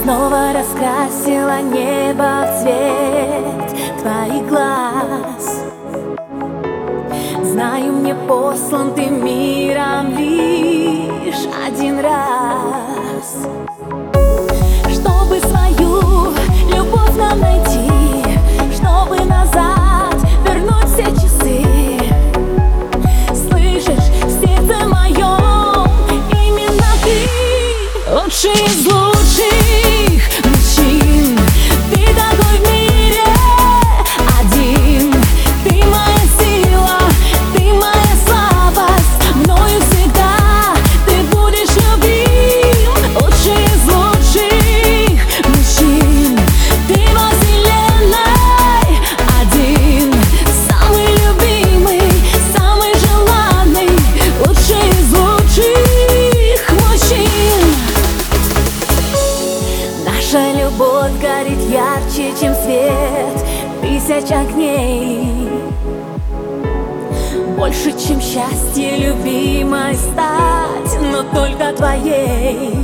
Снова раскрасила небо в цвет твоих глаз. Знаю, мне послан ты миром лишь один раз. Чтобы свою любовь нам найти Чтобы назад вернуть часы. Слышишь, сердце моем именно ты Лучший из лучших Наша любовь горит ярче, чем свет. Тысяч огней. Больше, чем счастье любимой стать, но только твоей.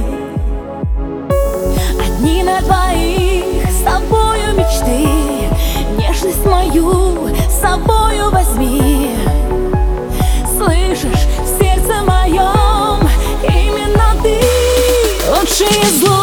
Одни на двоих с тобою мечты. Нежность мою с собою возьми. Слышишь, в сердце моем именно ты. Лучший из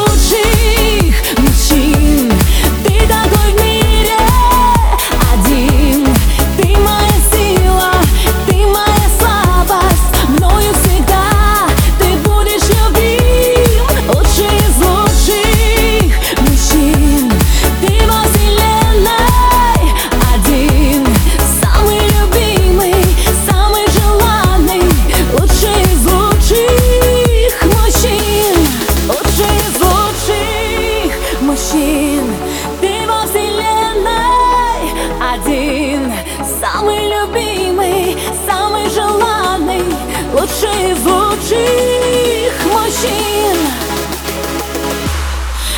один Самый любимый, самый желанный Лучший из лучших мужчин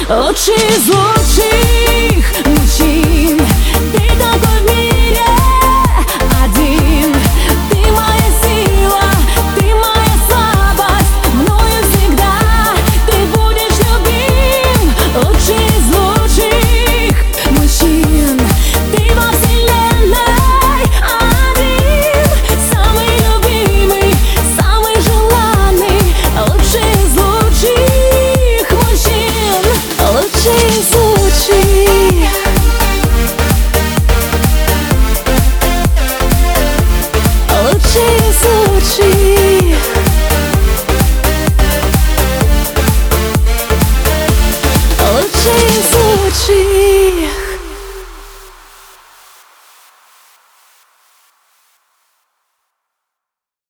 Лучший из лучших